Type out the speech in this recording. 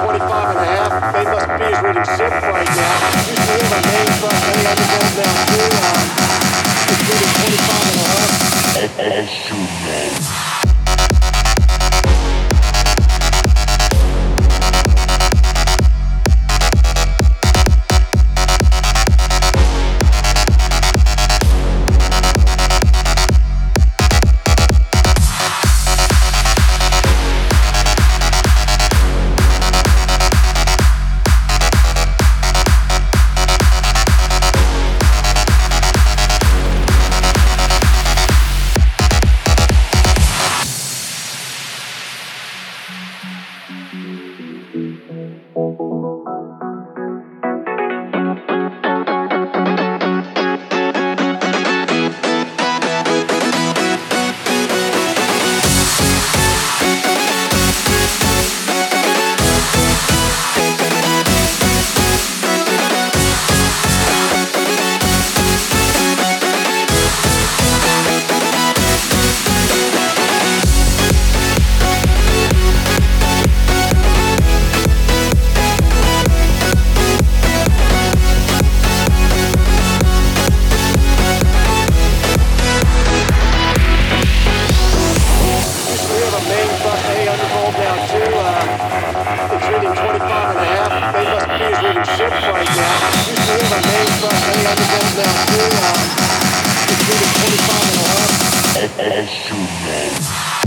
25 and a half. Main bus B is reading 6 right now. We have a main front A undervolt now too. Uh, it's reading 25 and a half. Be is reading 6 right now. We have a main front A undervolt now too. It's reading 25 and a half. Instrument.